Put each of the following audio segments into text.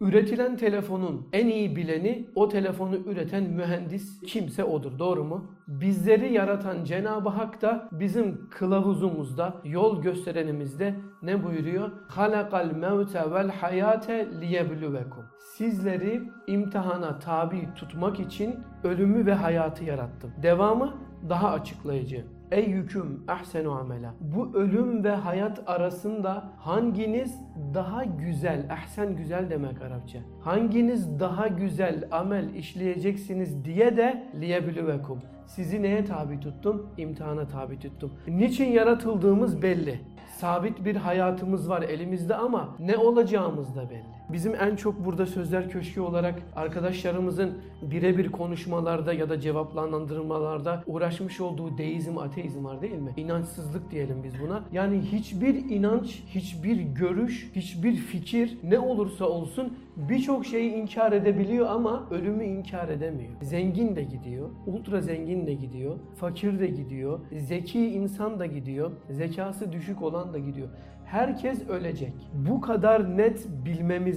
Üretilen telefonun en iyi bileni o telefonu üreten mühendis kimse odur. Doğru mu? Bizleri yaratan Cenab-ı Hak da bizim kılavuzumuzda, yol gösterenimizde ne buyuruyor? Halakal mevte vel hayate liyebluvekum. Sizleri imtihana tabi tutmak için ölümü ve hayatı yarattım. Devamı daha açıklayıcı. Ey yüküm ahsenu amela. Bu ölüm ve hayat arasında hanginiz daha güzel, ahsen güzel demek Arapça. Hanginiz daha güzel amel işleyeceksiniz diye de liyebluvekum. Sizi neye tabi tuttum? İmtihana tabi tuttum. Niçin yaratıldığımız belli. Sabit bir hayatımız var elimizde ama ne olacağımız da belli. Bizim en çok burada Sözler Köşkü olarak arkadaşlarımızın birebir konuşmalarda ya da cevaplandırmalarda uğraşmış olduğu deizm, ateizm var değil mi? İnançsızlık diyelim biz buna. Yani hiçbir inanç, hiçbir görüş, hiçbir fikir ne olursa olsun birçok şeyi inkar edebiliyor ama ölümü inkar edemiyor. Zengin de gidiyor, ultra zengin de gidiyor, fakir de gidiyor, zeki insan da gidiyor, zekası düşük olan da gidiyor. Herkes ölecek. Bu kadar net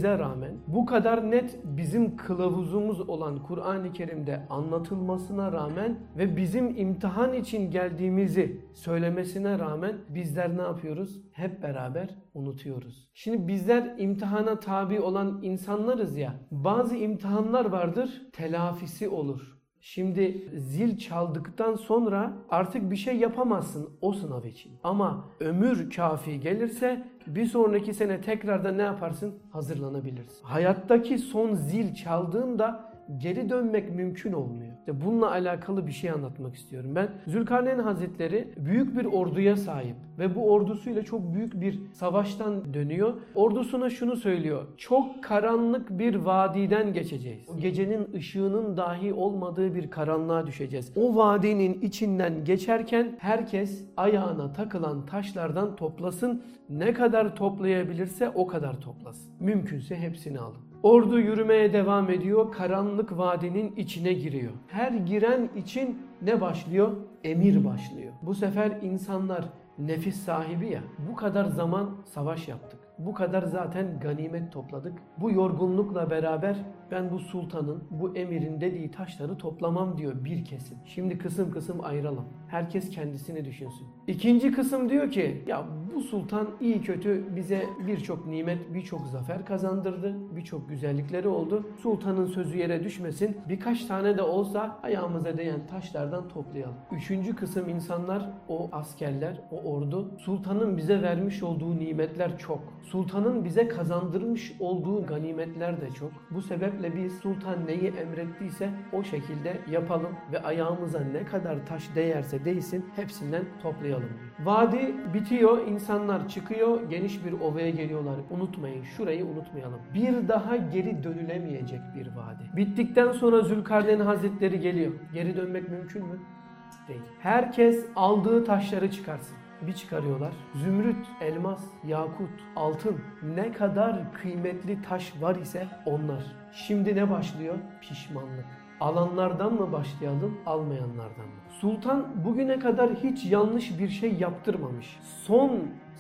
bilmemize rağmen, bu kadar net bizim kılavuzumuz olan Kur'an-ı Kerim'de anlatılmasına rağmen ve bizim imtihan için geldiğimizi söylemesine rağmen bizler ne yapıyoruz? Hep beraber unutuyoruz. Şimdi bizler imtihana tabi olan insanlarız ya. Bazı imtihanlar vardır, telafisi olur. Şimdi zil çaldıktan sonra artık bir şey yapamazsın o sınav için. Ama ömür kafi gelirse bir sonraki sene tekrarda ne yaparsın? Hazırlanabilirsin. Hayattaki son zil çaldığında geri dönmek mümkün olmuyor. İşte bununla alakalı bir şey anlatmak istiyorum. Ben Zülkarneyn Hazretleri büyük bir orduya sahip ve bu ordusuyla çok büyük bir savaştan dönüyor. Ordusuna şunu söylüyor. Çok karanlık bir vadiden geçeceğiz. Gecenin ışığının dahi olmadığı bir karanlığa düşeceğiz. O vadinin içinden geçerken herkes ayağına takılan taşlardan toplasın. Ne kadar toplayabilirse o kadar toplasın. Mümkünse hepsini alın. Ordu yürümeye devam ediyor. Karanlık vadinin içine giriyor. Her giren için ne başlıyor? Emir başlıyor. Bu sefer insanlar nefis sahibi ya. Bu kadar zaman savaş yaptık. Bu kadar zaten ganimet topladık. Bu yorgunlukla beraber ben bu sultanın, bu emirin dediği taşları toplamam diyor bir kesim. Şimdi kısım kısım ayıralım. Herkes kendisini düşünsün. İkinci kısım diyor ki ya sultan iyi kötü bize birçok nimet, birçok zafer kazandırdı. Birçok güzellikleri oldu. Sultanın sözü yere düşmesin. Birkaç tane de olsa ayağımıza değen taşlardan toplayalım. Üçüncü kısım insanlar, o askerler, o ordu. Sultanın bize vermiş olduğu nimetler çok. Sultanın bize kazandırmış olduğu ganimetler de çok. Bu sebeple biz sultan neyi emrettiyse o şekilde yapalım ve ayağımıza ne kadar taş değerse değsin hepsinden toplayalım. Vadi bitiyor, insanlar çıkıyor, geniş bir ovaya geliyorlar. Unutmayın, şurayı unutmayalım. Bir daha geri dönülemeyecek bir vadi. Bittikten sonra Zülkarneyn Hazretleri geliyor. Geri dönmek mümkün mü? Değil. Herkes aldığı taşları çıkarsın. Bir çıkarıyorlar. Zümrüt, elmas, yakut, altın ne kadar kıymetli taş var ise onlar. Şimdi ne başlıyor? Pişmanlık. Alanlardan mı başlayalım, almayanlardan mı? Sultan bugüne kadar hiç yanlış bir şey yaptırmamış. Son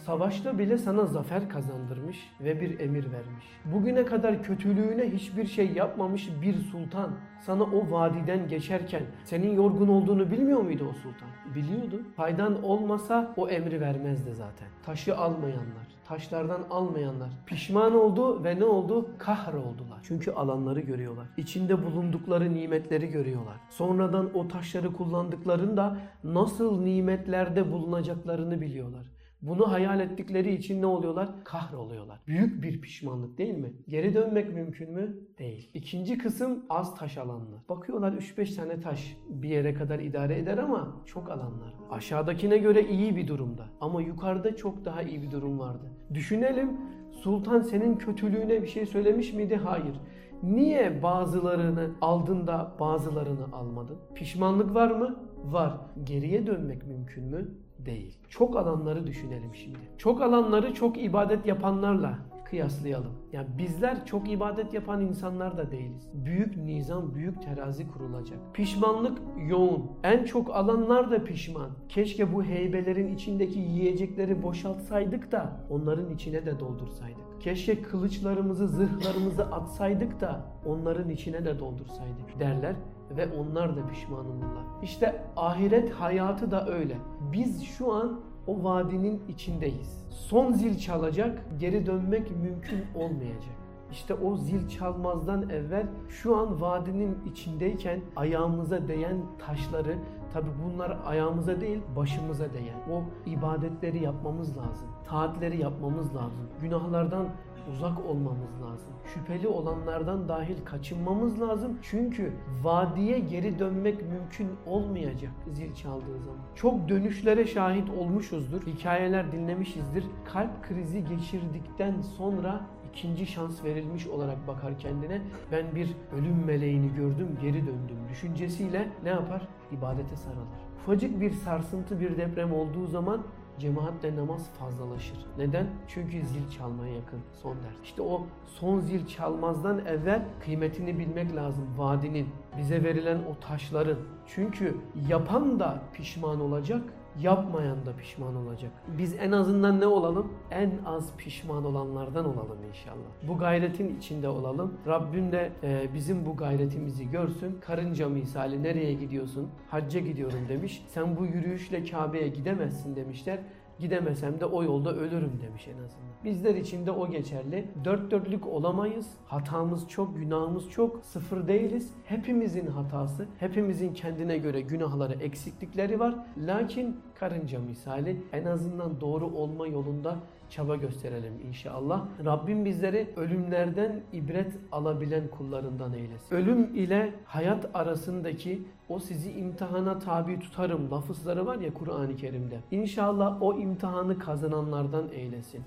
savaşta bile sana zafer kazandırmış ve bir emir vermiş. Bugüne kadar kötülüğüne hiçbir şey yapmamış bir sultan sana o vadiden geçerken senin yorgun olduğunu bilmiyor muydu o sultan? Biliyordu. Faydan olmasa o emri vermezdi zaten. Taşı almayanlar, taşlardan almayanlar pişman oldu ve ne oldu? Kahroldular. Çünkü alanları görüyorlar. İçinde bulundukları nimetleri görüyorlar. Sonradan o taşları kullandıklarında nasıl nimetlerde bulunacaklarını biliyorlar. Bunu hayal ettikleri için ne oluyorlar? Kahroluyorlar. Büyük bir pişmanlık değil mi? Geri dönmek mümkün mü? Değil. İkinci kısım az taş alanlar. Bakıyorlar 3-5 tane taş bir yere kadar idare eder ama çok alanlar. Aşağıdakine göre iyi bir durumda. Ama yukarıda çok daha iyi bir durum vardı. Düşünelim Sultan senin kötülüğüne bir şey söylemiş miydi? Hayır. Niye bazılarını aldın da bazılarını almadın? Pişmanlık var mı? Var. Geriye dönmek mümkün mü? Değil. Çok alanları düşünelim şimdi. Çok alanları çok ibadet yapanlarla kıyaslayalım. Yani bizler çok ibadet yapan insanlar da değiliz. Büyük nizam, büyük terazi kurulacak. Pişmanlık yoğun. En çok alanlar da pişman. Keşke bu heybelerin içindeki yiyecekleri boşaltsaydık da onların içine de doldursaydık. Keşke kılıçlarımızı, zırhlarımızı atsaydık da onların içine de doldursaydık derler ve onlar da pişman olurlar. İşte ahiret hayatı da öyle. Biz şu an o vadinin içindeyiz. Son zil çalacak, geri dönmek mümkün olmayacak. İşte o zil çalmazdan evvel şu an vadinin içindeyken ayağımıza değen taşları tabi bunlar ayağımıza değil başımıza değen o ibadetleri yapmamız lazım. Taatleri yapmamız lazım. Günahlardan uzak olmamız lazım. Şüpheli olanlardan dahil kaçınmamız lazım. Çünkü vadiye geri dönmek mümkün olmayacak zil çaldığı zaman. Çok dönüşlere şahit olmuşuzdur. Hikayeler dinlemişizdir. Kalp krizi geçirdikten sonra ikinci şans verilmiş olarak bakar kendine. Ben bir ölüm meleğini gördüm, geri döndüm düşüncesiyle ne yapar? İbadete sarılır. Ufacık bir sarsıntı, bir deprem olduğu zaman cemaatle namaz fazlalaşır. Neden? Çünkü zil çalmaya yakın son ders. İşte o son zil çalmazdan evvel kıymetini bilmek lazım vadinin, bize verilen o taşların. Çünkü yapan da pişman olacak, yapmayan da pişman olacak. Biz en azından ne olalım? En az pişman olanlardan olalım inşallah. Bu gayretin içinde olalım. Rabbim de e, bizim bu gayretimizi görsün. Karınca misali nereye gidiyorsun? Hacca gidiyorum demiş. Sen bu yürüyüşle Kabe'ye gidemezsin demişler. Gidemesem de o yolda ölürüm demiş en azından. Bizler için de o geçerli. Dört dörtlük olamayız. Hatamız çok, günahımız çok. Sıfır değiliz. Hepimizin hatası, hepimizin kendine göre günahları, eksiklikleri var. Lakin karınca misali en azından doğru olma yolunda çaba gösterelim inşallah. Rabbim bizleri ölümlerden ibret alabilen kullarından eylesin. Ölüm ile hayat arasındaki o sizi imtihana tabi tutarım lafızları var ya Kur'an-ı Kerim'de. İnşallah o imtihanı kazananlardan eylesin.